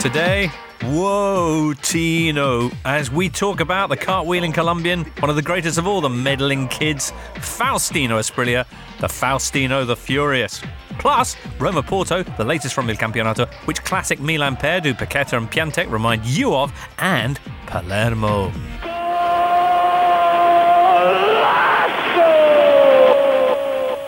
Today, whoa, Tino, as we talk about the cartwheeling Colombian, one of the greatest of all the meddling kids, Faustino Asprilla, the Faustino the Furious. Plus, Roma Porto, the latest from Il Campionato, which classic Milan pair do Paqueta and Piatek remind you of, and Palermo.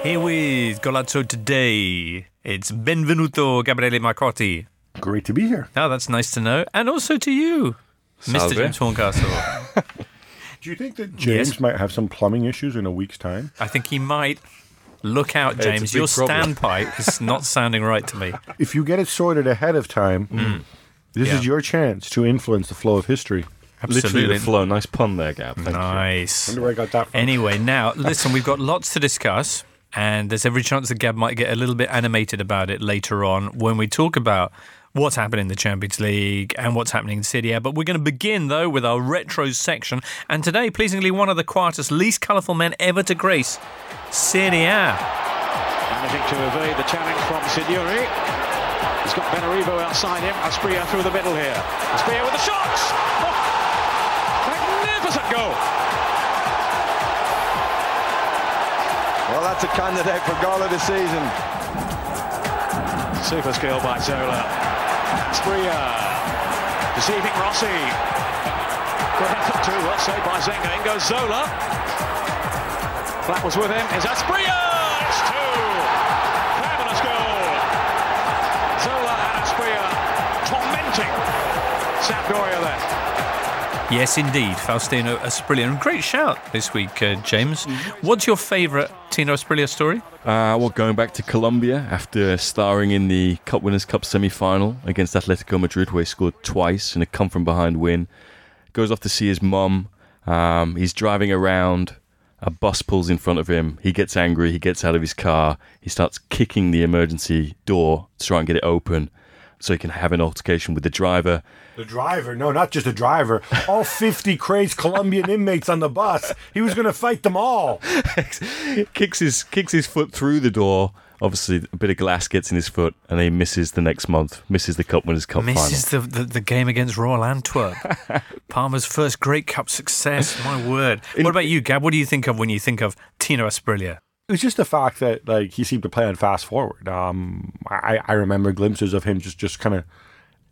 Here with Golazzo today, it's Benvenuto Gabriele Marcotti. Great to be here. Oh, that's nice to know. And also to you, Salve. Mr. James Horncastle. Do you think that James Yes. might have some plumbing issues in a week's time? I think he might. Look out, James. Your problem. standpipe is not sounding right to me. If you get it sorted ahead of time, mm. this Yeah. is your chance to influence the flow of history. Literally Absolutely. the flow. Nice pun there, Gab. Thank Nice. Wonder where I got that from. Anyway, now listen, we've got lots to discuss, and there's every chance that Gab might get a little bit animated about it later on when we talk about what's happening in the Champions League and what's happening in Serie A. But we're going to begin though with our retro section, and today, pleasingly, one of the quietest, least colourful men ever to grace Serie A. Managing to evade the challenge from Signori. He's got Benarrivo outside him. Asprilla through the middle here. Asprilla with the shots! Oh, magnificent goal! Well, that's a candidate for goal of the season. Super skill by Zola. Asprilla deceiving Rossi. Good effort too, well saved by Zenga. In goes Zola. Flat was with him. Is Asprilla! It's two! Fabulous goal! Zola and Asprilla tormenting Sampdoria there. Yes, indeed, Faustino Asprilla. And great shout this week, uh, James. What's your favourite Tino Asprilla story? Uh, well, going back to Colombia after starring in the Cup Winners' Cup semi-final against Atletico Madrid, where he scored twice in a come-from-behind win. Goes off to see his mum. Um, he's driving around. A bus pulls in front of him. He gets angry. He gets out of his car. He starts kicking the emergency door to try and get it open, so he can have an altercation with the driver. The driver, no, not just the driver. All 50 crazed Colombian inmates on the bus. He was going to fight them all. kicks his kicks his foot through the door. Obviously, a bit of glass gets in his foot, and he misses the next month. Misses the Cup Winners' Cup Misses final. the, the, the game against Royal Antwerp. Parma's first Great Cup success. My word. what about you, Gab? What do you think of when you think of Tino Asprilla? It was just the fact that like he seemed to play on fast forward. Um, I, I remember glimpses of him just, just kind of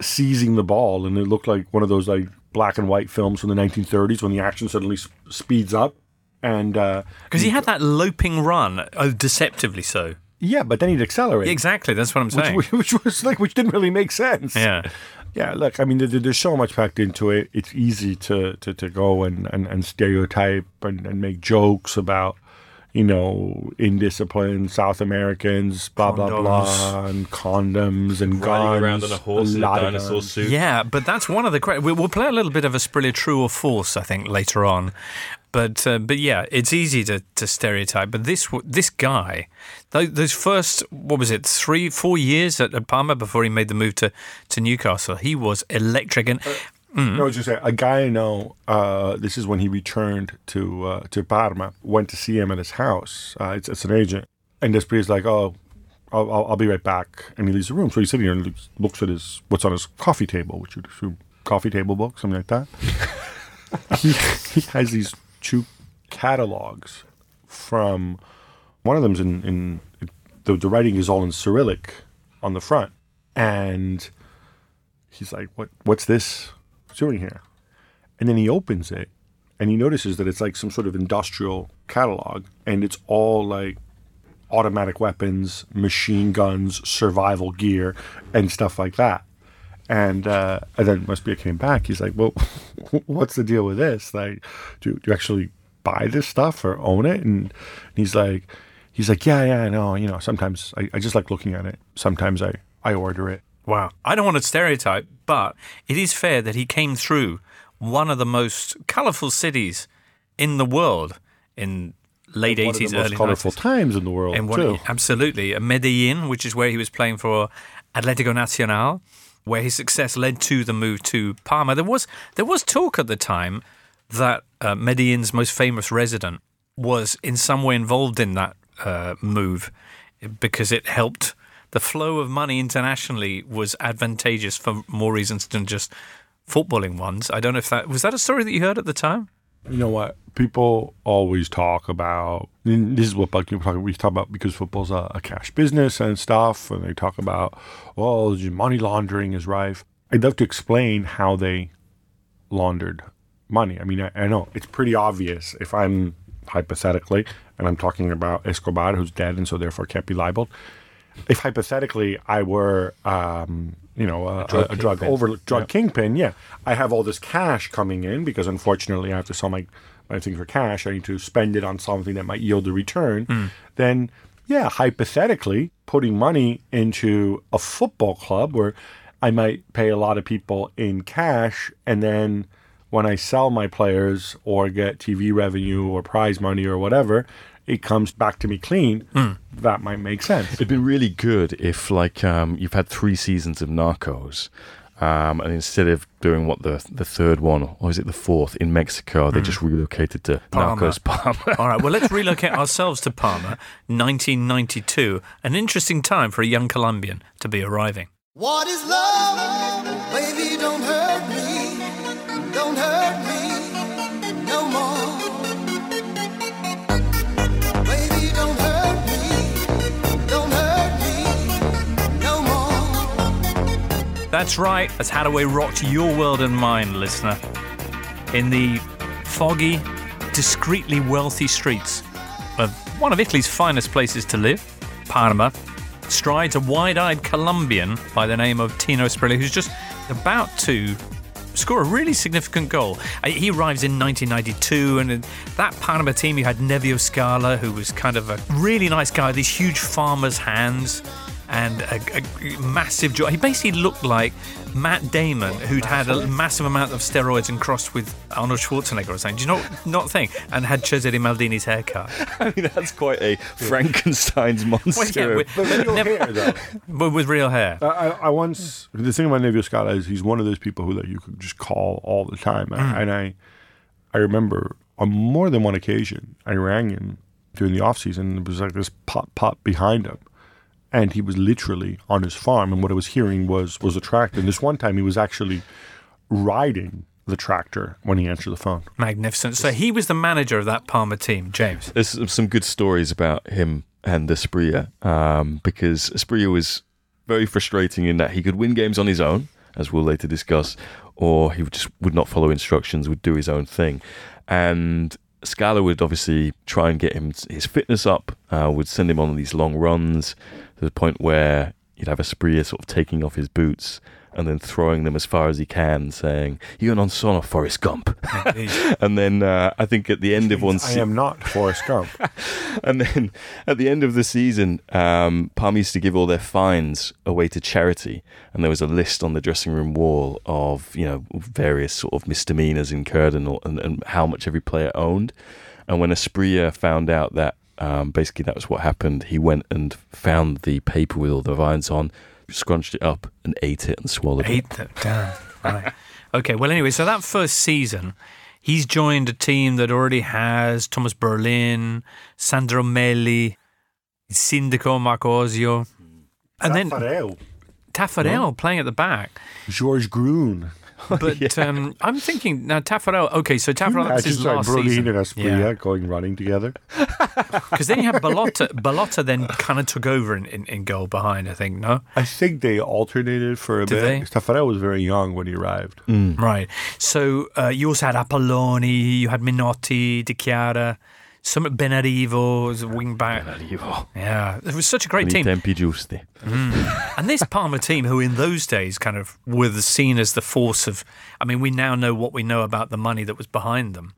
seizing the ball, and it looked like one of those like black and white films from the 1930s when the action suddenly s- speeds up. And uh, Because he had that loping run, oh, deceptively so. yeah, but then he'd accelerate, Exactly, that's what I'm saying. which, which was like which didn't really make sense. yeah. Yeah, look, I mean, there, there's so much packed into it. It's easy to, to, to go and, and, and stereotype and, and make jokes about, you know, indisciplined South Americans, blah, blah, blah, and condoms and guns. Riding around on a horse in a dinosaur guns. suit. Yeah, but that's one of the great. we- We'll play a little bit of a Asprilla true or false, I think, later on. But uh, but yeah, it's easy to, to stereotype. But this this guy, those, those first what was it three four years at, at Parma before he made the move to, to Newcastle, he was electric. And No, I was just saying, a guy I know, uh, this is when he returned to uh, to Parma, went to see him at his house. Uh, it's, it's an agent. And Despret's like, oh, I'll, I'll, I'll be right back. And he leaves the room. So he's sitting here and looks, looks at his what's on his coffee table, which you'd assume coffee table book, something like that. he, he has these two catalogs from one of them's in, in the, the writing is all in Cyrillic on the front. And he's like, "What? What's this doing here?" And then he opens it, and he notices that it's like some sort of industrial catalog, and it's all like automatic weapons, machine guns, survival gear, and stuff like that. And uh, and then Mustbia came back. He's like, "Well, what's the deal with this? Like, do, do you actually buy this stuff or own it?" And he's like, "He's like, yeah, yeah, I know. You know, sometimes I, I just like looking at it. Sometimes I I order it." Wow, I don't want to stereotype, but it is fair that he came through one of the most colourful cities in the world in late One of the eighties, most early colorful 90s. times in the world And one, too. absolutely, Medellin, which is where he was playing for Atletico Nacional, where his success led to the move to Parma. There was there was talk at the time that uh, Medellin's most famous resident was in some way involved in that uh, move because it helped the flow of money internationally was advantageous for more reasons than just footballing ones. I don't know if that was that a story that you heard at the time. You know what? People always talk about. This is what talking. We talk about because football's a, a cash business and stuff, and they talk about, well, money laundering is rife. I'd love to explain how they laundered money. I mean, I, I know it's pretty obvious if I'm hypothetically, and I'm talking about Escobar, who's dead and so therefore can't be libeled. If hypothetically I were, um, you know, a, a drug, a drug over drug kingpin, yeah, I have all this cash coming in because unfortunately I have to sell my my thing for cash. I need to spend it on something that might yield a return. Then, yeah, hypothetically, putting money into a football club where I might pay a lot of people in cash, and then when I sell my players or get TV revenue or prize money or whatever, it comes back to me clean. That might make sense. It'd been really good if, like, um, you've had three seasons of Narcos, um, and instead of doing what the the third one, or is it the fourth in Mexico, they just relocated to Parma. Narcos Parma. All right, well, let's relocate ourselves to Parma, 1992. An interesting time for a young Colombian to be arriving. What is love? Baby, don't hurt me. Don't hurt me That's right, that's Haddaway rocked your world and mine, listener. In the foggy, discreetly wealthy streets of one of Italy's finest places to live, Parma, strides a wide eyed Colombian by the name of Tino Asprilla, who's just about to score a really significant goal. Uh, He arrives in 1992, and that Parma team, you had Nevio Scala, who was kind of a really nice guy, these huge farmer's hands and a, a massive jaw. He basically looked like Matt Damon, who'd had a massive amount of steroids and crossed with Arnold Schwarzenegger or something. Do you not, not think? And had Cesare Maldini's haircut. I mean, that's quite a Frankenstein's monster. with, But real never- hair, though. but with real hair. I, I I once the thing about Nevio Scala is he's one of those people who that you could just call all the time, mm. and I I remember on more than one occasion I rang him during the off season. And it was like this pop pop behind him, and he was literally on his farm, and what I was hearing was was a tractor. And this one time he was actually riding the tractor when he answered the phone. Magnificent. So he was the manager of that Parma team, James. There's some- some good stories about him and Asprilla um, because Asprilla was very frustrating in that he could win games on his own, as we'll later discuss, or he would just would not follow instructions, would do his own thing. And Scala would obviously try and get him his fitness up, uh, would send him on these long runs to the point where you'd have Asprilla sort of taking off his boots and then throwing them as far as he can, saying, You're non sono Forrest Gump. and then uh, I think at the end of one I se- am not Forrest Gump. and then at the end of the season, um, Palm used to give all their fines away to charity, and there was a list on the dressing room wall of you know various sort of misdemeanors incurred and, and, and how much every player owned. And when Asprilla found out that um, basically that was what happened, he went and found the paper with all the vines on, scrunched it up, and ate it and swallowed it. Eight them down. Right. Okay. Well, anyway, so that first season, he's joined a team that already has Tomas Brolin, Sandro Melli, Sindaco Marco Osio, and then Tafarel, Taffarel playing at the back. Georges Grün. But um, I'm thinking now Taffarel. Okay, so Taffarel that's his Imagine last Brolin season. and Asprilla going running together. Because then you have Ballotta. Ballotta then kind of took over in, in, in goal behind. I think no. I think they alternated for a Did bit. they? Taffarel was very young when he arrived. Right. So uh, you also had Apolloni, you had Minotti, Di Chiara, some Benarrivo as a wing back. Yeah, it was such a great team. tempi giusti. Mm. And this Parma team, who in those days kind of were the- seen as the force of, I mean, we now know what we know about the money that was behind them.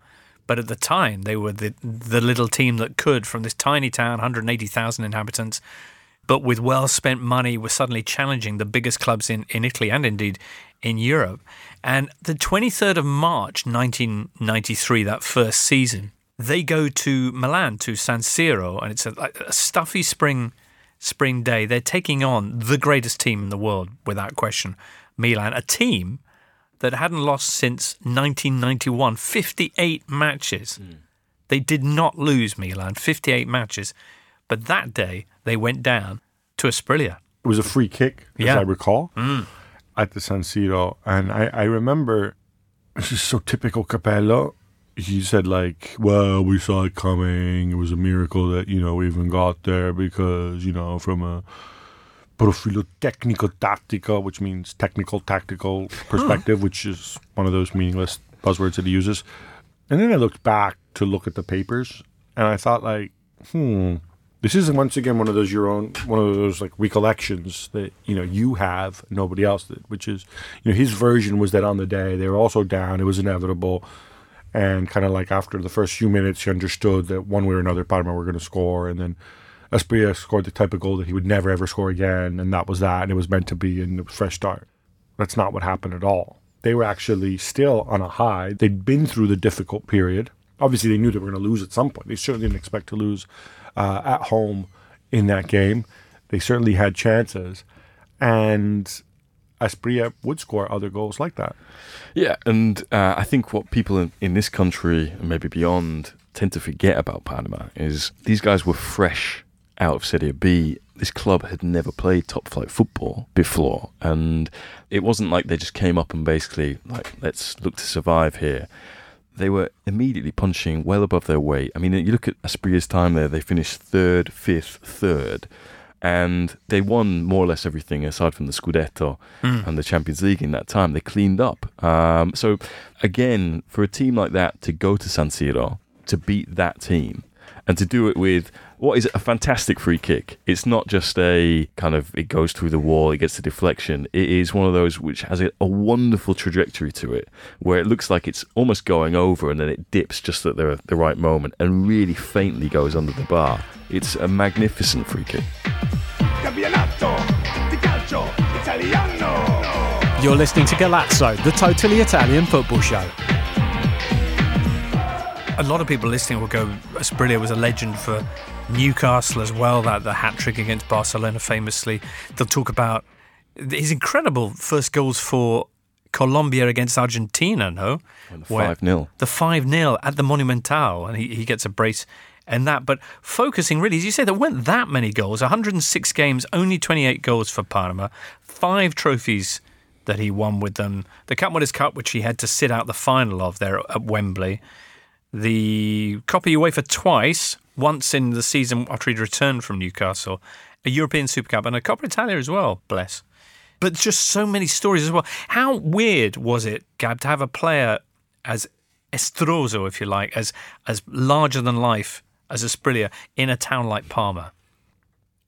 But at the time, they were the, the little team that could, from this tiny town, 180,000 inhabitants, but with well spent money, were suddenly challenging the biggest clubs in, in Italy and indeed in Europe. And the 23rd of March 1993, that first season, they go to Milan, to San Siro, and it's a, a stuffy spring spring day. They're taking on the greatest team in the world, without question, Milan, a team that hadn't lost since 1991, 58 matches. Hmm. They did not lose Milan, 58 matches. But that day, they went down to Asprilla. It was a free kick, Yeah. as I recall, hmm. at the San Siro. And I, I remember, this is so typical Capello. He said, like, well, we saw it coming. It was a miracle that, you know, we even got there because, you know, from a profilo tecnico tattico, which means technical tactical perspective, which is one of those meaningless buzzwords that he uses. And then I looked back to look at the papers, and I thought, like, hmm, this is once again one of those your own, one of those like recollections that you know you have, nobody else did. Which is, you know, his version was that on the day they were also down, it was inevitable, and kind of like after the first few minutes, he understood that one way or another, Parma were going to score, and then Asprilla scored the type of goal that he would never ever score again, and that was that, and it was meant to be, a fresh start. That's not what happened at all. They were actually still on a high. They'd been through the difficult period. Obviously, they knew they were going to lose at some point. They certainly didn't expect to lose uh, at home in that game. They certainly had chances, and Asprilla would score other goals like that. Yeah, and uh, I think what people in, in this country and maybe beyond tend to forget about Parma is these guys were fresh out of Serie B. This club had never played top flight football before, and it wasn't like they just came up and basically like let's look to survive here. They were immediately punching well above their weight. I mean, you look at Asprilla's time there; they finished third, fifth, third and they won more or less everything aside from the Scudetto and the Champions League in that time. They cleaned up. Um, so again, for a team like that to go to San Siro to beat that team and to do it with what is a fantastic free kick. It's not just a kind of it goes through the wall, it gets the deflection. It is one of those which has a, a wonderful trajectory to it, where it looks like it's almost going over and then it dips just at the, the right moment and really faintly goes under the bar. It's a magnificent free kick. Campionato di calcio italiano. You're listening to Golazzo, the totally Italian football show. A lot of people listening will go, Asprilla was a legend for Newcastle as well, that the hat trick against Barcelona famously. They'll talk about his incredible first goals for Colombia against Argentina, no? the 5-0. The 5 0 at the Monumental, and he, he gets a brace and that. But focusing really, as you say, there weren't that many goals 106 games, only 28 goals for Parma, five trophies that he won with them. The Cup Winners' Cup, which he had to sit out the final of there at Wembley. The Copa UEFA twice, once in the season after he'd returned from Newcastle, a European Super Cup, and a Coppa Italia as well, bless. But just so many stories as well. How weird was it, Gab, to have a player as estroso, if you like, as as larger than life as Asprilla in a town like Parma?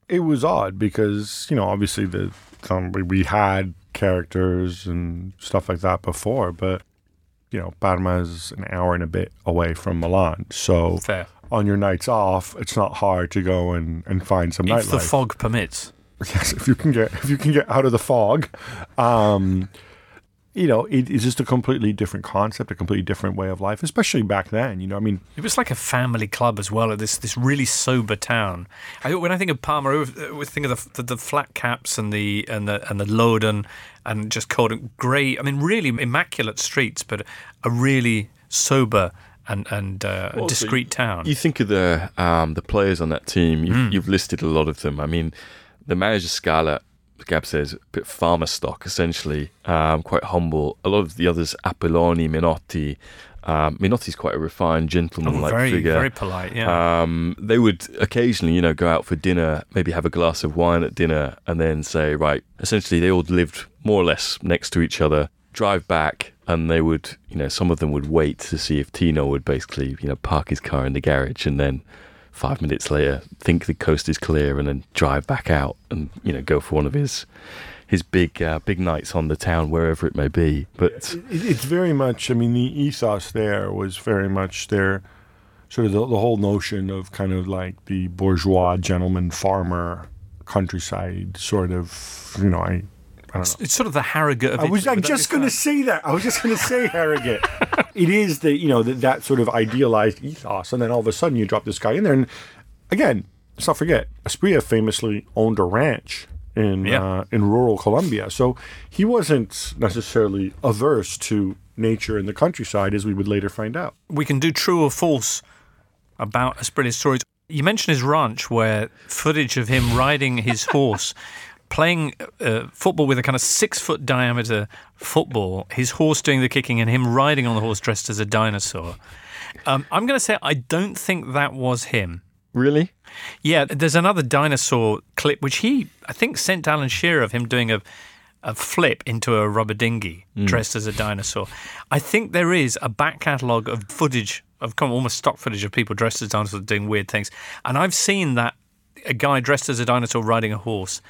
it was odd because you know obviously the um, we had characters and stuff like that before, but you know Parma is an hour and a bit away from Milan, so Fair. on your nights off, it's not hard to go and, and find some nightlife. If the fog permits. yes, if you can get if you can get out of the fog, um, you know it is just a completely different concept, a completely different way of life, especially back then. You know, I mean, It was like a family club as well. This this really sober town. I, when I think of Parma, I always- think of the, the, the flat caps and the and the and the Loden and just cold and grey. I mean, really immaculate streets, but a really sober and and uh, Also, discreet town. You think of the um, the players on that team. You've, Hmm. you've listed a lot of them. I mean, the manager Scala, Gab says, a bit farmer stock essentially, um, quite humble. A lot of the others, Apolloni, Minotti. Um, Minotti's quite a refined gentleman-like Oh, very figure. very polite. Yeah. Um, they would occasionally, you know, go out for dinner, maybe have a glass of wine at dinner, and then say, right, essentially, they all lived more or less next to each other. Drive back, and they would, you know, some of them would wait to see if Tino would basically, you know, park his car in the garage, and then five minutes later, think the coast is clear, and then drive back out, and you know, go for one of his his big uh, big nights on the town, wherever it may be. But it's very much. I mean, the ethos there was very much their sort of the, the whole notion of kind of like the bourgeois gentleman farmer countryside sort of. You know, I. I it's sort of the Harrogate of I was Italy. I'm just going to say that. I was just going to say Harrogate. it is the you know that that sort of idealized ethos, and then all of a sudden you drop this guy in there, and again, let's not forget, Asprilla famously owned a ranch in Yeah. uh, in rural Colombia, so he wasn't necessarily averse to nature and the countryside, as we would later find out. we can do true or false about Asprilla's stories. You mentioned his ranch, where footage of him riding his horse playing uh, football with a kind of six foot diameter football, his horse doing the kicking, and him riding on the horse dressed as a dinosaur. Um, I'm going to say I don't think that was him. Really? Yeah, there's another dinosaur clip which he, I think, sent Alan Shearer of him doing a, a flip into a rubber dinghy dressed as a dinosaur. I think there is a back catalogue of footage of almost stock footage of people dressed as dinosaurs doing weird things, and I've seen that a guy dressed as a dinosaur riding a horse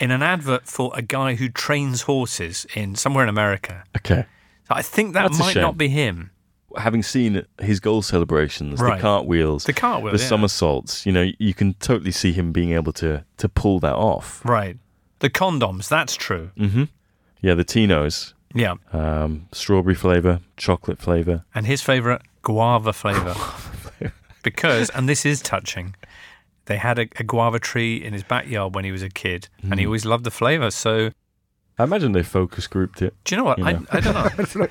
in an advert for a guy who trains horses in somewhere in America. Okay. So I think that That's might not be him. Having seen his goal celebrations, Right. the cartwheels, The cartwheel, the yeah. somersaults, you know, you can totally see him being able to to pull that off. Right. The condoms, that's true. Mm-hmm. Yeah, the Tinos, Yeah. um, strawberry flavor, chocolate flavor. and his favourite guava flavour. because, and this is touching, they had a, a guava tree in his backyard when he was a kid, and Mm. he always loved the flavour. So, I imagine they focus grouped it. do you know what? You I, know. I don't know.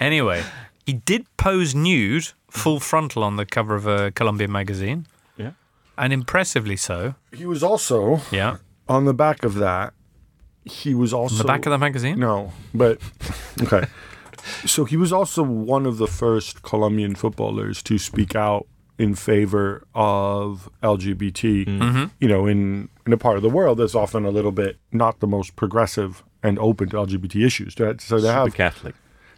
anyway, he did pose nude, full frontal, on the cover of a Colombian magazine, Yeah. and impressively so. He was also Yeah. on the back of that. He was also On the back of the magazine? No, but okay. So he was also one of the first Colombian footballers to speak out in favor of LGBT. Mm-hmm. You know, in in a part of the world that's often a little bit not the most progressive and open to LGBT issues. So to Super have Catholic.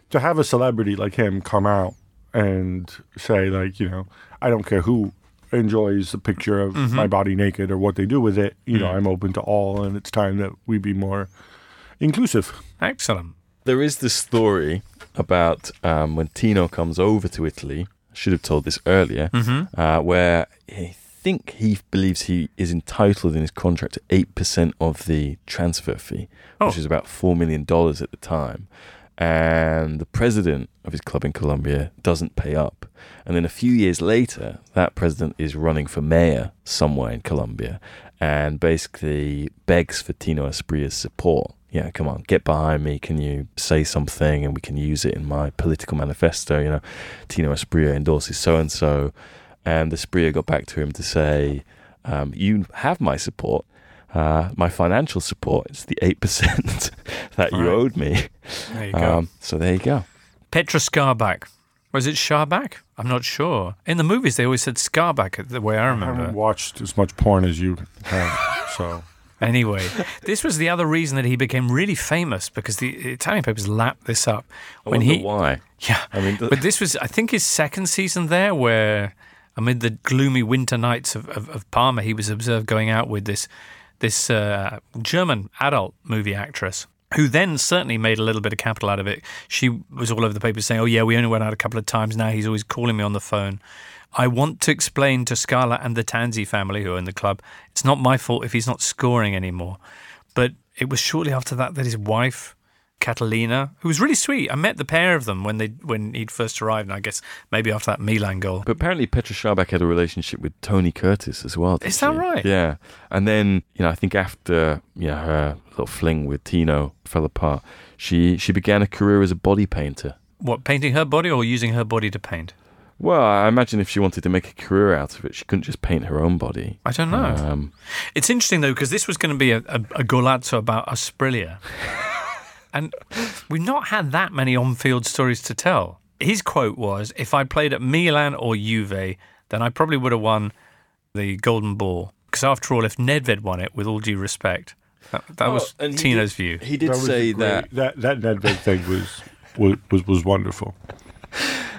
to have a celebrity like him come out and say like you know I don't care who enjoys a picture of Mm-hmm. my body naked or what they do with it. You know, Mm. I'm open to all, and it's time that we be more inclusive. Excellent. There is this story about um, when Tino comes over to Italy. Should have told this earlier, uh, where I think he believes he is entitled in his contract to eight percent of the transfer fee, which Oh. is about four million dollars at the time. And the president of his club in Colombia doesn't pay up. And then a few years later, that president is running for mayor somewhere in Colombia and basically begs for Tino Asprilla's support. Yeah, come on, get behind me. Can you say something and we can use it in my political manifesto? You know, Tino Asprilla endorses so and so. And Asprilla got back to him to say, um, You have my support. Uh, my financial support is the 8% that you Right. owed me. There you go. Um, so there you go. Petra Scharbach. Was it Skarbak? I'm not sure. In the movies, they always said Scarback, the way I remember. I haven't watched as much porn as you have, so Anyway, this was the other reason that he became really famous because the Italian papers lapped this up I when he. why. Yeah, I mean, th- but this was, I think, his second season there, where amid the gloomy winter nights of, of, of Parma, he was observed going out with this this uh, German adult movie actress. Who then certainly made a little bit of capital out of it. She was all over the papers saying, "Oh yeah, we only went out a couple of times. Now he's always calling me on the phone." I want to explain to Scala and the Tanzi family who are in the club, it's not my fault if he's not scoring anymore. But it was shortly after that that his wife, Catalina, who was really sweet, I met the pair of them when they when he'd first arrived, and I guess maybe after that Milan goal. But apparently Petra Scharbach had a relationship with Tony Curtis as well. Is that she? right? Yeah. And then, you know, I think after you know, her little fling with Tino fell apart, she she began a career as a body painter. What, painting her body or using her body to paint? Well, I imagine if she wanted to make a career out of it, she couldn't just paint her own body. I don't know. Um, It's interesting though because this was going to be a, a, a golazzo about Asprilla, and we've not had that many on-field stories to tell. His quote was, "If I played at Milan or Juve, then I probably would have won the Golden Ball." Because after all, if Nedved won it, with all due respect, that, that was Tino's did- view. He did that say great- that that that Nedved thing was was was, was wonderful.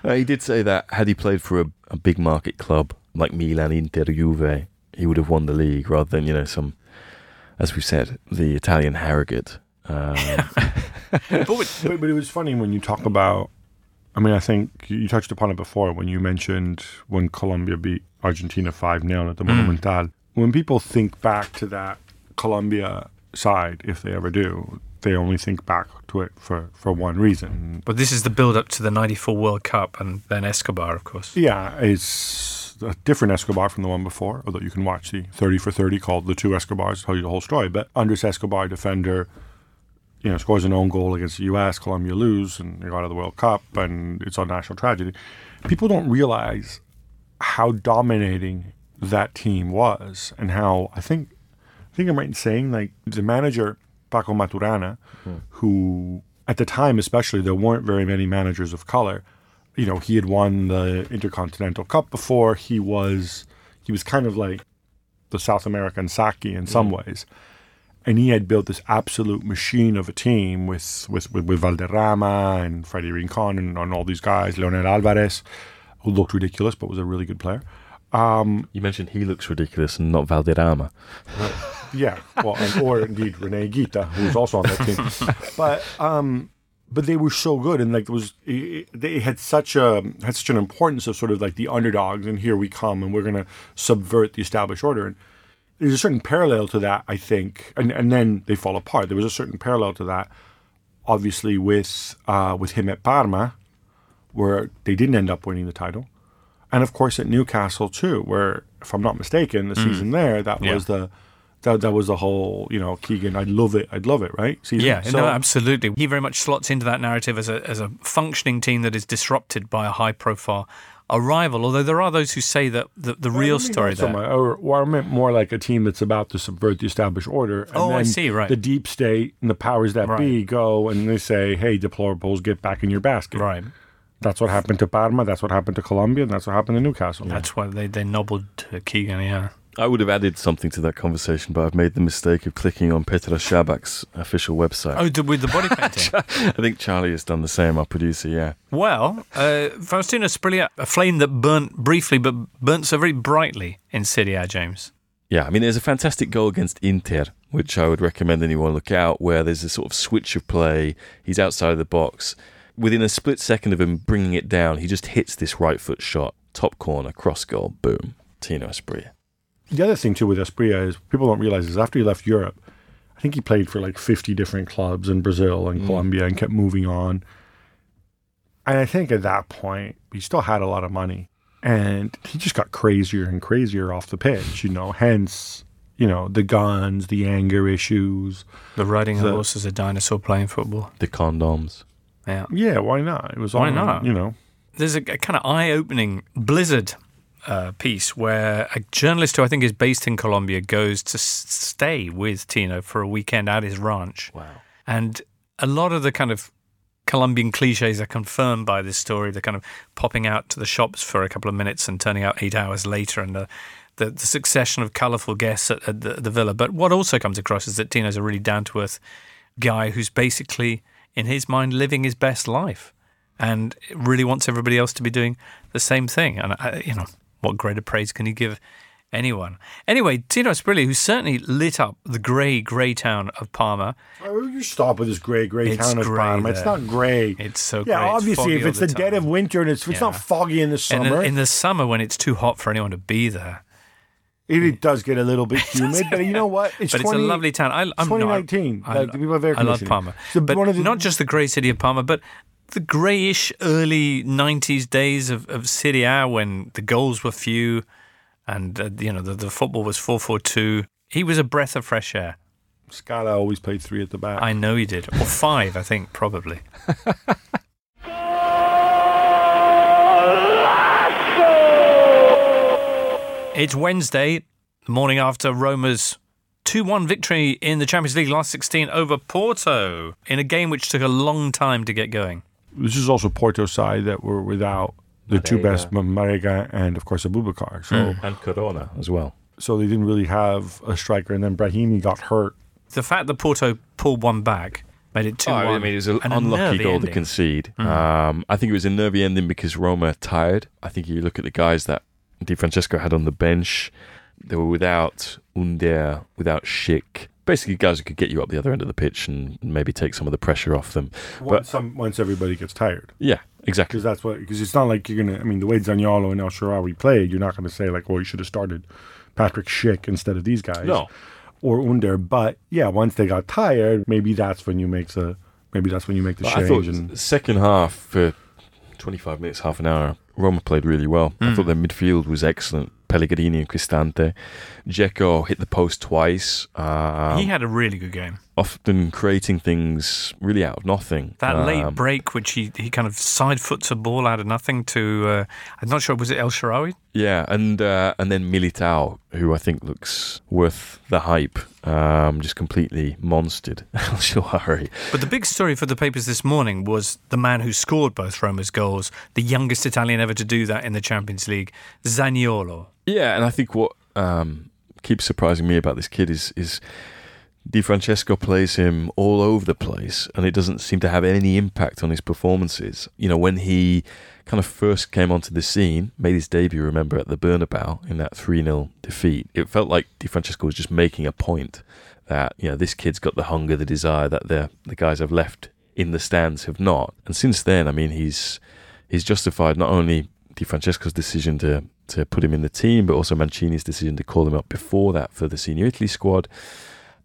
Uh, he did say that had he played for a, a big market club like Milan, Inter, Juve, he would have won the league rather than you know some, as we said, the Italian Harrogate. Um, But But, but it was funny when you talk about. I mean, I think you touched upon it before when you mentioned when Colombia beat Argentina 5 0 at the Monumental. When people think back to that Colombia side, if they ever do, they only think back to it for, for one reason. Mm. but this is the build-up to the '94 World Cup, and then Escobar, of course. Yeah, it's a different Escobar from the one before, although you can watch the 30 for 30 called The Two Escobars tell you the whole story. But Andres Escobar, defender, you know, scores an own goal against the U.S., Colombia lose, and they go out of the World Cup, and it's a national tragedy. People don't realize how dominating that team was and how, I think, I think I'm right in saying like the manager Paco Maturana, hmm. who at the time especially there weren't very many managers of color. You know, he had won the Intercontinental Cup before. He was he was kind of like the South American Sacchi in some hmm. ways. And he had built this absolute machine of a team with with, with, with Valderrama and Freddie Rincon and, and all these guys, Leonel Alvarez, who looked ridiculous but was a really good player. You mentioned he looks ridiculous and not Valderrama. Yeah, well, and, or indeed Rene Higuita, who was also on that team. But um, but they were so good, and like it was it, they had such a had such an importance of sort of like the underdogs, and here we come, and we're gonna subvert the established order. And there's a certain parallel to that, I think, and and then they fall apart. There was a certain parallel to that, obviously with uh, with him at Parma, where they didn't end up winning the title. And of course at Newcastle too, where if I'm not mistaken, the mm. season there that Yeah. was the that, that was the whole you know Keegan. I'd love it. I'd love it. Right? Season. Yeah, So- no, absolutely. He very much slots into that narrative as a as a functioning team that is disrupted by a high profile arrival. Although there are those who say that the, the real story there. much, or, or I meant more like a team that's about to subvert the established order. And Oh, I see, right. The deep state and the powers that be go and they say, "Hey, deplorables, get back in your basket." Right. That's what happened to Parma. That's what happened to Colombia. And that's what happened to Newcastle. That's why they, they nobbled uh, Keegan, yeah. I would have added something to that conversation, but I've made the mistake of clicking on Petra Scharbach's official website. Oh, the, with the body painting. I think Charlie has done the same, our producer, yeah. well, uh, Faustino Asprilla, a flame that burnt briefly but burnt so very brightly in Serie A, James. Yeah, I mean, there's a fantastic goal against Inter, which I would recommend anyone look out, where there's a sort of switch of play. He's outside of the box. Within a split second of him bringing it down, he just hits this right foot shot, top corner, cross goal, boom. Tino Asprilla. The other thing too with Asprilla is people don't realize is after he left Europe, I think he played for like 50 different clubs in Brazil and mm. Colombia and kept moving on. And I think at that point, he still had a lot of money. And he just got crazier and crazier off the pitch, you know, hence, you know, the guns, the anger issues. The riding a The- horse as a dinosaur playing football. The condoms. Yeah. Yeah, why not? It was Why all, not? You know, there's a, a kind of eye-opening blizzard uh, piece where a journalist who I think is based in Colombia goes to s- stay with Tino for a weekend at his ranch. Wow. And a lot of the kind of Colombian cliches are confirmed by this story. They're kind of popping out to the shops for a couple of minutes and turning out eight hours later, and the, the, the succession of colourful guests at, at the, the villa. But what also comes across is that Tino's a really down to earth guy who's basically, in his mind, living his best life and really wants everybody else to be doing the same thing. And, I, you know, what greater praise can you give anyone? Anyway, Tino Asprilla, who certainly lit up the grey, grey town of Parma. Oh, you stop with this grey, grey It's town of grey Parma. It's not grey. It's so yeah, grey. Obviously, if it's the the, dead of winter and it's, it's not foggy in the summer, in, in the summer, when it's too hot for anyone to be there, it, it does get a little bit humid. but you know what? It's but 20 it's a lovely town. I, I'm 2019. I, Like, people I love. Parma, It's but one of the- not just the grey city of Parma, but the greyish early '90s days of, of Serie A when the goals were few, and uh, you know the, the football was 4-4-2. He was a breath of fresh air. Scala always played three at the back. I know he did, or five, I think, probably. It's Wednesday, the morning after Roma's 2 1 victory in the Champions League last 16 over Porto in a game which took a long time to get going. this is also Porto's side that were without the two best, Marega and of course Aboubakar. So, And Corona as well. so they didn't really have a striker. And then Brahimi got hurt. The fact that Porto pulled one back made it 2 Oh, 1. I mean, it was an unlucky goal to concede. Um, I think it was a nervy ending because Roma tired. I think you look at the guys that Di Francesco had on the bench. They were without Under, without Schick. Basically, guys who could get you up the other end of the pitch and maybe take some of the pressure off them. Once, some, once everybody gets tired. Yeah, exactly. Because that's what, because it's not like you're going to, I mean, the way Zaniolo and El Shaarawy played, you're not going to say, like, well, you should have started Patrick Schick instead of these guys. No. Or Under. But yeah, once they got tired, maybe that's when you make the, maybe that's when you make the But change. I thought and second half for 25 minutes, half an hour, Roma played really well. I thought their midfield was excellent. Pellegrini and Cristante. Dzeko hit the post twice. Um, he had a really good game. Often creating things really out of nothing. That late Um, break, which he, he kind of side foots a ball out of nothing to, uh, I'm not sure, was it El Shaarawy? Yeah, and uh, and then Militao, who I think looks worth the hype, um, just completely monstered El Shaarawy. But the big story for the papers this morning was the man who scored both Roma's goals, the youngest Italian ever to do that in the Champions League, Zaniolo. Yeah, and I think what um, keeps surprising me about this kid is is Di Francesco plays him all over the place, and it doesn't seem to have any impact on his performances. You know, when he kind of first came onto the scene, made his debut, remember, at the Bernabeu in that 3 0 defeat, it felt like Di Francesco was just making a point that, you know, this kid's got the hunger, the desire that the, the guys have left in the stands have not. And since then, I mean, he's he's justified not only Di Francesco's decision to to put him in the team, but also Mancini's decision to call him up before that for the senior Italy squad.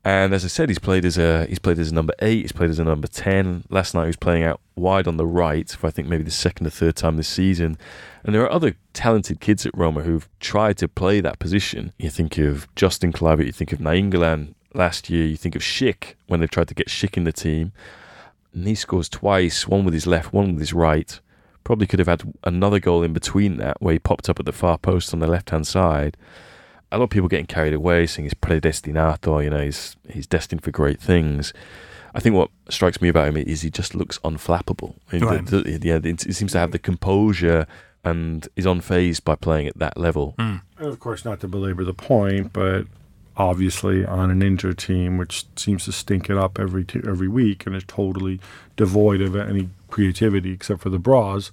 And as I said, he's played as a he's played as a number eight. He's played as a number ten. Last night he was playing out wide on the right for I think maybe the second or third time this season. And there are other talented kids at Roma who've tried to play that position. You think of Justin Kluivert, you think of Nainggolan last year, you think of Schick when they've tried to get Schick in the team. And he scores twice, one with his left, one with his right. Probably could have had another goal in between that where he popped up at the far post on the left hand side a lot of people getting carried away, saying he's predestinato, you know, he's he's destined for great things. I think what strikes me about him is he just looks unflappable. Right. the- the- yeah, it it seems to have the composure and is unfazed by playing at that level. And of course, not to belabor the point, but obviously on an inter team, which seems to stink it up every t- every week and is totally devoid of any creativity except for the bras,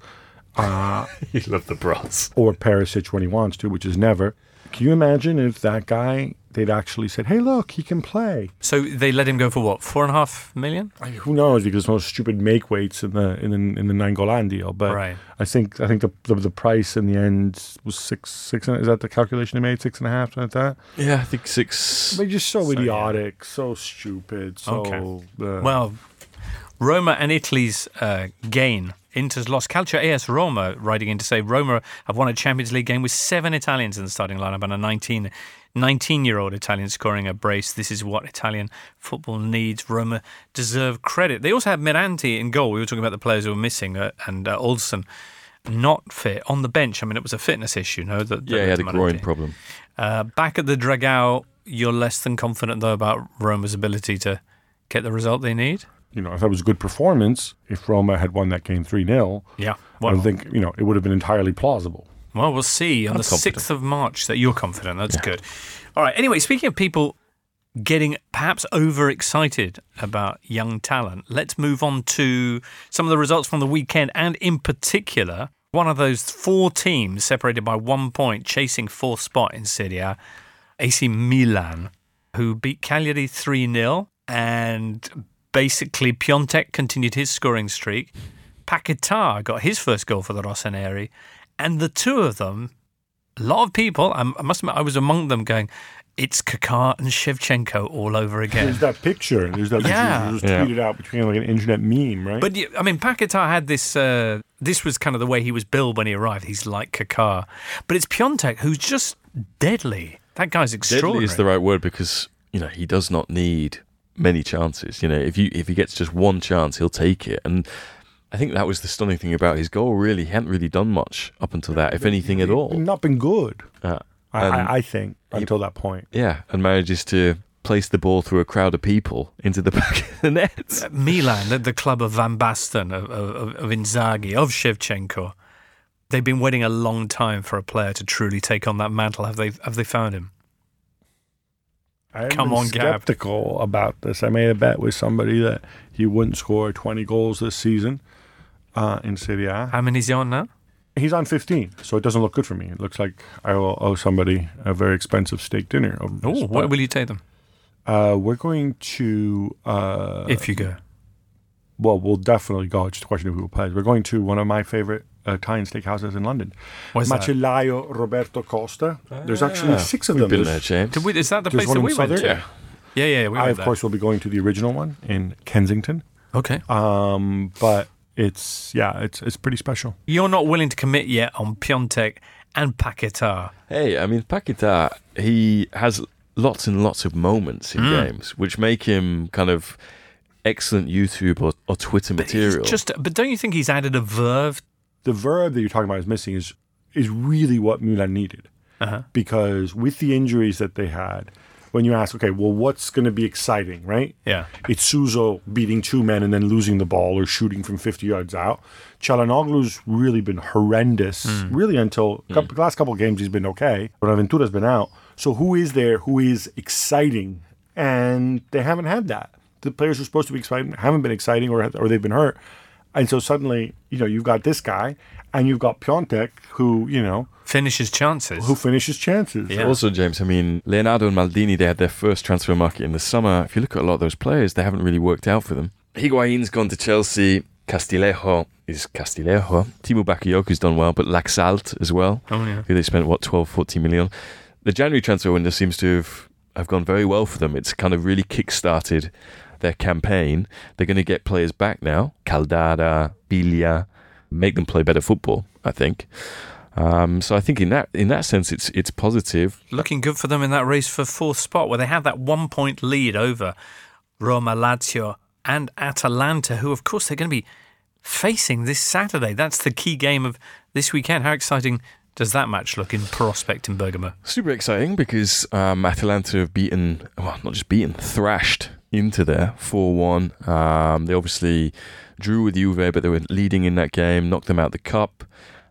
uh, you love the bras. or Perisic when he wants to, which is never. Can you imagine if that guy they'd actually said, "Hey, look, he can play." So they let him go for what, four and a half million? I mean, who knows? Because those stupid make weights in the in the in the Nainggolan deal. But Right. I think I think the, the the price in the end was six six. and- Is that the calculation they made? Six and a half, something like that. Yeah, I think six. They're just so, So, yeah. idiotic, so stupid. So Okay. uh, Well, Roma and Italy's uh, gain. Inter's lost. Calcio AS Roma writing in to say Roma have won a Champions League game with seven Italians in the starting lineup and a 19, 19 year old Italian scoring a brace. This is what Italian football needs. Roma deserve credit. They also had Mirante in goal. We were talking about the players who were missing uh, and uh, Olsen not fit on the bench. I mean, it was a fitness issue, no? That, that yeah, he had a groin problem. Uh, back at the Dragao, you're less than confident though about Roma's ability to get the result they need. You know, if that was a good performance, if Roma had won that game three 0 Yeah. I Well, think you know it would have been entirely plausible. well, we'll see on I'm the confident. sixth of March that you're confident. That's good. All right. Anyway, speaking of people getting perhaps overexcited about young talent, let's move on to some of the results from the weekend, and in particular, one of those four teams separated by one point, chasing fourth spot in Serie A, AC Milan, who beat Cagliari 3 0. And basically, Piatek continued his scoring streak. Paquetá got his first goal for the Rossoneri. And the two of them, a lot of people, I I must admit, I was among them going, it's Kaká and Shevchenko all over again. There's that picture. There's that Yeah. picture that was Yeah. tweeted out between like an internet meme, right? But I mean, Paquetá had this. Uh, this was kind of the way he was billed when he arrived. He's like Kaká, but it's Piatek who's just deadly. That guy's extraordinary. Deadly is the right word because you know he does not need many chances. You know, if you if he gets just one chance, he'll take it. And I think that was the stunning thing about his goal. Really, he hadn't really done much up until that, if anything at all. not been good. Uh, I, I, I think until that point. yeah, and manages to place the ball through a crowd of people into the back of the net. Milan, the, the club of Van Basten, of, of, of Inzaghi, of Shevchenko. They've been waiting a long time for a player to truly take on that mantle. Have they? Have they found him? I'm Come on, Gab. skeptical about this. I made a bet with somebody that he wouldn't score 20 goals this season uh, in Serie A. How many's he on now? He's on 15, so it doesn't look good for me. It looks like I will owe somebody a very expensive steak dinner. Oh, where will you take them uh, we're going to. Uh, if you go? well, we'll definitely go. It's just a question of who plays. We're going to one of my favorite Uh, Italian steakhouses in London, Where's that? Macellaio Roberto Costa. Ah. There's actually six of We've them. been there, There's- James. We, is that the There's place that in we went to? Yeah, yeah, yeah. We I, went of there. course, will be going to the original one in Kensington. Okay. Um, but it's yeah, it's it's pretty special. You're not willing to commit yet on Piatek and Paquetá. Hey, I mean Paquetá, he has lots and lots of moments in hmm. games, which make him kind of excellent YouTube or, or Twitter He's material. just, but don't you think he's added a verve? The verb that you're talking about is missing is is really what Milan needed. Uh-huh. Because with the injuries that they had, when you ask, okay, well, what's going to be exciting, right? Yeah. It's Suso beating two men and then losing the ball or shooting from 50 yards out. Calhanoglu's really been horrendous, really until the last couple of games he's been okay. But Aventura's been out. So who is there who is exciting? And they haven't had that. The players who are supposed to be exciting haven't been exciting or, or they've been hurt. And so suddenly, you know, you've got this guy and you've got Piatek who, you know, Finishes chances. who finishes chances. Yeah. Also, James, I mean, Leonardo and Maldini, they had their first transfer market in the summer. If you look at a lot of those players, they haven't really worked out for them. Higuain's gone to Chelsea. Castillejo is Castillejo. Timo Bakayoko's done well, but Laxalt as well. Oh, yeah. Who they spent, what, 12, 14 million. The January transfer window seems to have, have gone very well for them. It's kind of really kick-started their campaign. They're going to get players back now. Caldara, Biglia, make them play better football, I think. Um, so I think in that in that sense, it's it's positive. Looking good for them in that race for fourth spot, where they have that one point lead over Roma, Lazio, and Atalanta, who, of course, they're going to be facing this Saturday. That's the key game of this weekend. How exciting does that match look in prospect in Bergamo? Super exciting because um, Atalanta have beaten, well, not just beaten, thrashed Inter 4 1. Um, they obviously drew with Juve, but they were leading in that game, knocked them out the cup.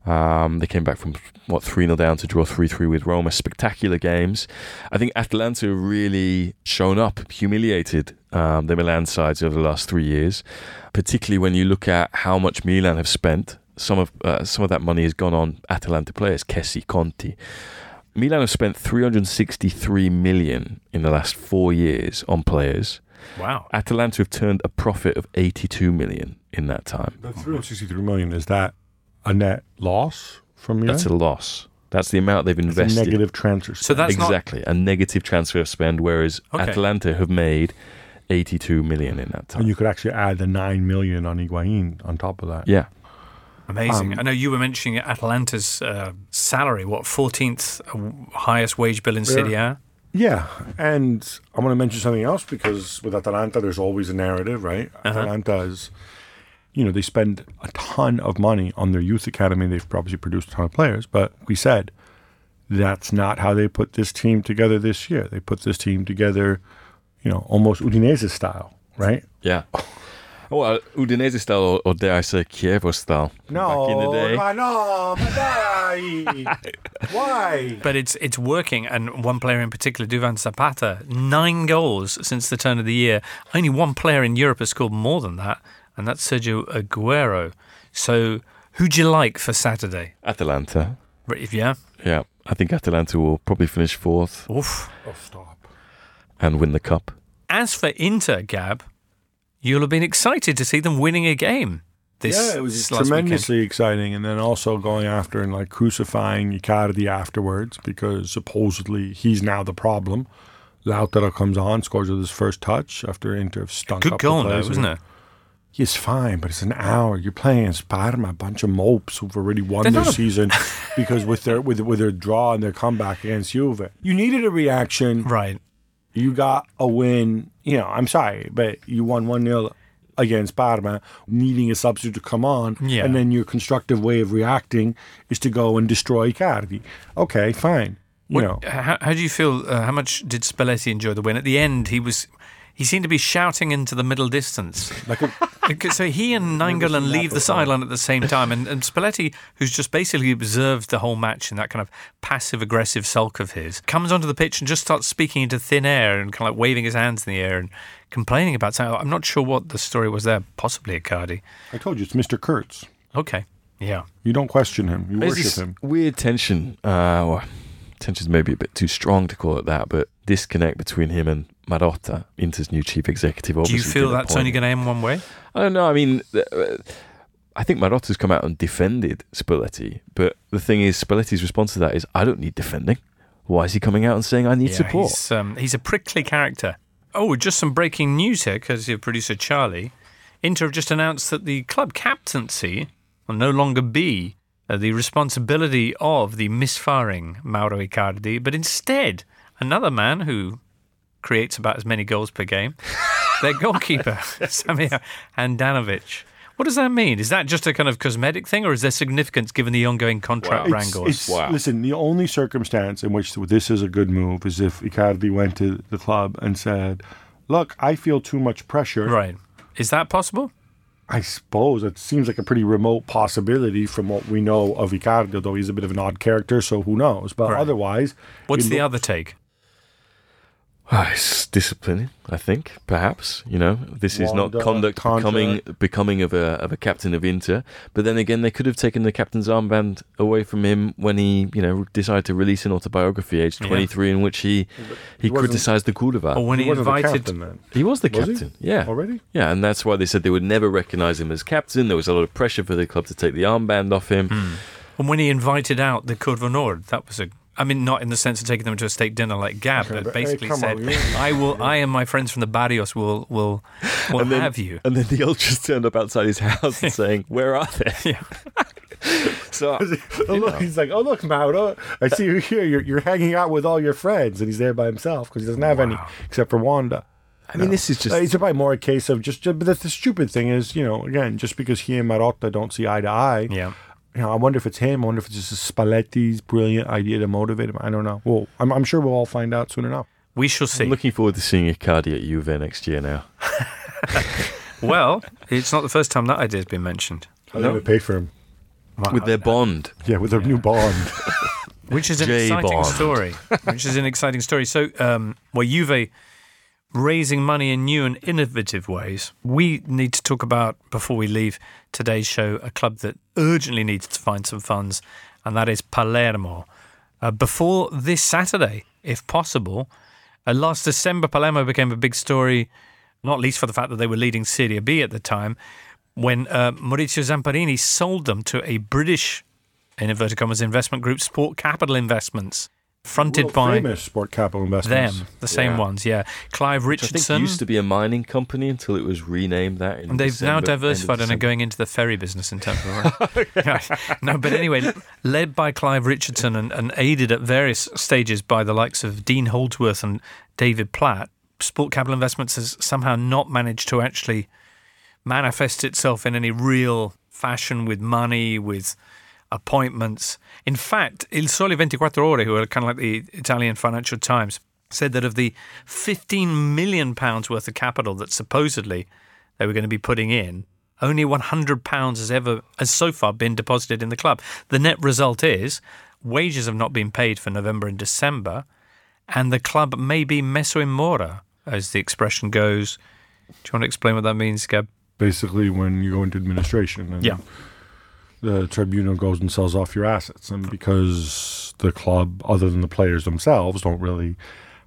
Um, they came back from, what, 3 0 down to draw 3 3 with Roma. Spectacular games. I think Atalanta really shown up, humiliated um, the Milan sides over the last three years, particularly when you look at how much Milan have spent. Some of uh, some of that money has gone on Atalanta players, Kessié, Conti. Milan have spent 363 million in the last four years on players. Wow. Atalanta have turned a profit of 82 million in that time. The 363 million, is that a net loss from you? That's a loss. That's the amount they've It's a invested. negative transfer. So that's not exactly a negative transfer spend, whereas Okay. Atalanta have made 82 million in that time. and you could actually add the 9 million on Higuain on top of that. yeah, amazing. Um, I know you were mentioning Atalanta's uh, salary, what, 14th highest wage bill in Serie A? Yeah, and I want to mention something else because with Atalanta, there's always a narrative, right? Uh-huh. Atalanta is, you know, they spend a ton of money on their youth academy. They've obviously produced a ton of players, but we said that's not how they put this team together this year. They put this team together, you know, almost Udinese style, right? yeah. Well, Udinese style, or, or dare I say, Chievo style. back in the day. ma no, ma dai. Why? But it's it's working, and one player in particular, Duvan Zapata, nine goals since the turn of the year. Only one player in Europe has scored more than that, and that's Sergio Aguero. So, who'd you like for Saturday? Atalanta. If yeah, Yeah, I think Atalanta will probably finish fourth oof. Oh, stop. and win the cup. As for Inter, Gab, you'll have been excited to see them winning a game. This yeah, it was last weekend. tremendously exciting, and then also going after and like crucifying Icardi afterwards because supposedly he's now the problem. Lautaro comes on, scores with his first touch after Inter have stunk Good up goal, the though, wasn't it? He's fine, but it's an hour. You're playing against Parma, a bunch of mopes who've already won not season because with their with with their draw and their comeback against Juve, you needed a reaction. Right. You got a win. You know, I'm sorry, but you won one 0 against Parma, needing a substitute to come on, Yeah. and then your constructive way of reacting is to go and destroy Icardi. Okay, fine. You know, How, how do you feel? Uh, how much did Spalletti enjoy the win? At the end, he was. He seemed to be shouting into the middle distance. like a, so he and Nainggolan leave the sideline at the same time, and, and Spalletti, who's just basically observed the whole match in that kind of passive aggressive sulk of his, comes onto the pitch and just starts speaking into thin air and kind of like waving his hands in the air and complaining about something. I'm not sure what the story was there. Possibly Icardi. I told you, it's Mr. Kurtz. Okay, yeah. You don't question him. You There's worship him. weird tension. Uh, well, tension's maybe a bit too strong to call it that, but disconnect between him and Marotta, Inter's new chief executive. Do you feel that's only going to end one way? I don't know. I mean, uh, I think Marotta's come out and defended Spalletti, but the thing is, Spalletti's response to that is, "I don't need defending. Why is he coming out and saying I need support?" He's, um, he's a prickly character. Oh, just some breaking news here, because your producer Charlie. Inter have just announced that the club captaincy will no longer be uh, the responsibility of the misfiring Mauro Icardi, but instead another man who creates about as many goals per game, their goalkeeper, Samir Handanovic. What does that mean? Is that just a kind of cosmetic thing, or is there significance given the ongoing contract It's, wrangles? it's- Wow. Listen, the only circumstance in which this is a good move is if Icardi went to the club and said, "Look, I feel too much pressure." Right. Is that possible? I suppose it seems like a pretty remote possibility from what we know of Icardi, though he's a bit of an odd character, so who knows? But Right. otherwise, What's the loo- other take? Ah, it's disciplining, I think. Perhaps you know this is not Wanda, conduct becoming becoming of a of a captain of Inter. But then again, they could have taken the captain's armband away from him when he you know decided to release an autobiography, aged Yeah. twenty three, in which he he, he criticised the Curva. Or when he he, wasn't the invited captain then. he was the Was he? captain, yeah, Already? yeah, and that's why they said they would never recognise him as captain. There was a lot of pressure for the club to take the armband off him. And when he invited out the Curva Nord, that was a. I mean, not in the sense of taking them to a steak dinner like Gab, Okay, but but, hey, basically come said, on, you- "I will. I and my friends from the Barrios will will will And then, have you." and then the ultras turned up outside his house and saying, "Where are they?" Yeah. so Oh, look, he's like, oh look, Mauro, I see you here. You're, you're hanging out with all your friends, and he's there by himself because he doesn't have any except for Wanda. I mean, this is just Uh, it's probably more a case of just. But the, the stupid thing is, you know, again, just because he and Marotta don't see eye to eye, Yeah. You know, I wonder if it's him. I wonder if it's just Spalletti's brilliant idea to motivate him. I don't know. Well, I'm, I'm sure we'll all find out soon enough. We shall see. I'm looking forward to seeing Icardi at Juve next year now. well, it's not the first time that idea has been mentioned. I'll never pay for him. with their bond. Yeah, with their new bond. which is an J exciting Bond. story. Which is an exciting story. So, um, well, Juve raising money in new and innovative ways. We need to talk about before we leave today's show a club that urgently needs to find some funds, and that is Palermo. Uh, before this Saturday, if possible, uh, last December, Palermo became a big story, not least for the fact that they were leading Serie B at the time, when uh, Maurizio Zamparini sold them to a British in inverted commas investment group, Sport Capital Investments, fronted World by famous sport capital investments. them, the same Yeah. ones, yeah. Clive Which I think Richardson. used to be a mining company until it was renamed that. In and they've now December- end of diversified and are going into the ferry business in terms of. Yeah. No, but anyway, led by Clive Richardson and, and aided at various stages by the likes of Dean Holdsworth and David Platt, Sport Capital Investments has somehow not managed to actually manifest itself in any real fashion with money, with appointments. In fact, Il Sole 24 Ore, who are kind of like the Italian Financial Times, said that of the 15 million pounds worth of capital that supposedly they were going to be putting in, only 100 pounds has ever has so far been deposited in the club. The net result is wages have not been paid for November and December, and the club may be messo in mora, as the expression goes. Do you want to explain what that means, Gab? Basically, when you go into administration, and Yeah. The tribunal goes and sells off your assets, and because the club, other than the players themselves, don't really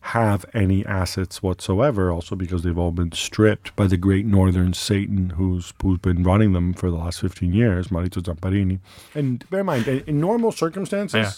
have any assets whatsoever. Also, because they've all been stripped by the great Northern Satan, who's who's been running them for the last fifteen years, Maurizio Zamparini. And bear in mind, in, in normal circumstances, Yeah.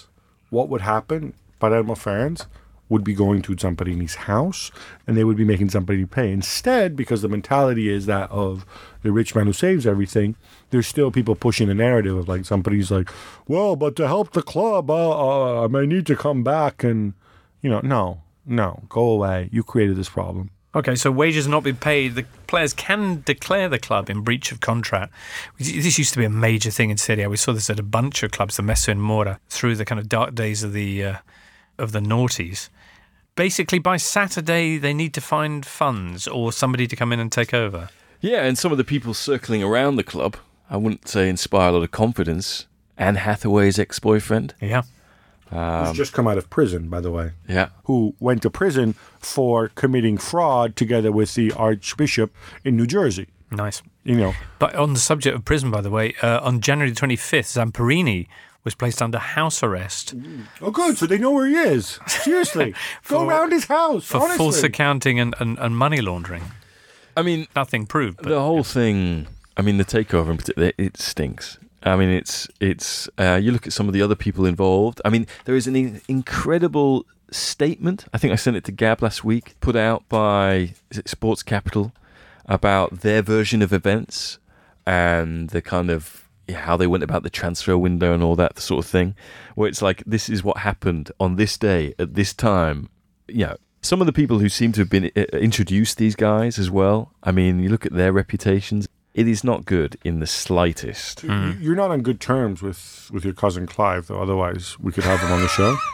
what would happen? Palermo fans would be going to Zamparini's house and they would be making Zamparini pay. Instead, because the mentality is that of the rich man who saves everything, there's still people pushing the narrative of like Zampari's like, well, but to help the club, uh, uh, I may need to come back and, you know, no, no, go away. You created this problem. Okay, so wages not been paid. The players can declare the club in breach of contract. This used to be a major thing in Serie. We saw this at a bunch of clubs, the Messo in Mora, through the kind of dark days of the uh, of the noughties. Basically, by Saturday, they need to find funds or somebody to come in and take over. Yeah, and some of the people circling around the club, I wouldn't say inspire a lot of confidence. Anne Hathaway's ex-boyfriend. Yeah. Who's just come out of prison, by the way. Yeah. Who went to prison for committing fraud together with the Archbishop in New Jersey. Nice. You know, But on the subject of prison, by the way, uh, on January 25th, Zamparini was placed under house arrest Oh, good. So they know where he is. Seriously, go For- around his house. for honestly. false accounting and, and, and money laundering. I mean, Nothing proved. But the whole thing. I mean, the takeover in particular, it stinks. I mean, it's it's. Uh, you look at some of the other people involved. I mean, there is an in- incredible statement. I think I sent it to Gab last week, put out by is it Sports Capital about their version of events and the kind of yeah, how they went about the transfer window and all that sort of thing. Where it's like this is what happened on this day at this time. you know, some of the people who seem to have been uh, introduced these guys as well. I mean, you look at their reputations. It is not good in the slightest. You- You're not on good terms with, with your cousin Clive, though. Otherwise, we could have him on the show.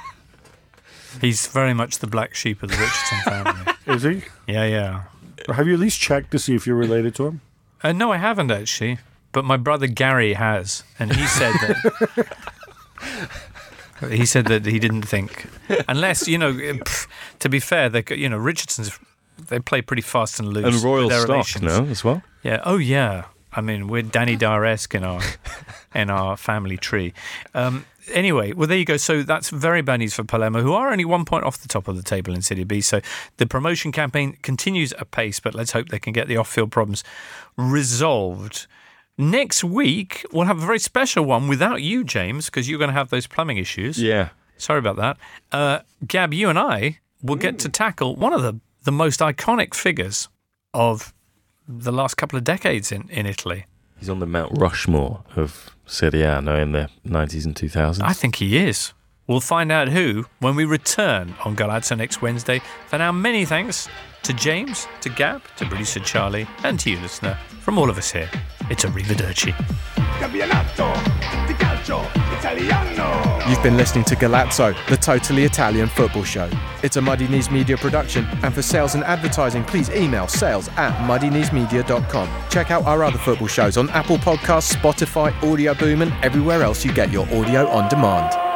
He's very much the black sheep of the Richardson family. Is he? yeah, yeah. Have you at least checked to see if you're related to him? Uh, no, I haven't actually, but my brother Gary has, and he said that. he said that he didn't think, unless you know. pff, to be fair, they you know Richardson's they play pretty fast and loose. And royal stock, relations. no, as well. Yeah. Oh, yeah. I mean, we're Danny Dyer-esque in our in our family tree. Um, anyway, well, there you go. So that's very bad news for Palermo, who are only one point off the top of the table in Serie B. So the promotion campaign continues apace, but let's hope they can get the off-field problems resolved. Next week, we'll have a very special one without you, James, because you're going to have those plumbing issues. Yeah. Sorry about that. Uh, Gab, you and I will get to tackle one of the, the most iconic figures of the last couple of decades in, in Italy. He's on the Mount Rushmore of Serie A now in the 90s and 2000s. I think he is. We'll find out who when we return on Golazzo next Wednesday. For now, many thanks to James, to Gab, to producer Charlie, and to you, listener. From all of us here, it's Arrivederci. Campionato di. You've been listening to Golazzo, the totally Italian football show. It's a Muddy Knees Media production, and for sales and advertising, please email sales at muddykneesmedia.com. Check out our other football shows on Apple Podcasts, Spotify, Audio Boom, and everywhere else you get your audio on demand.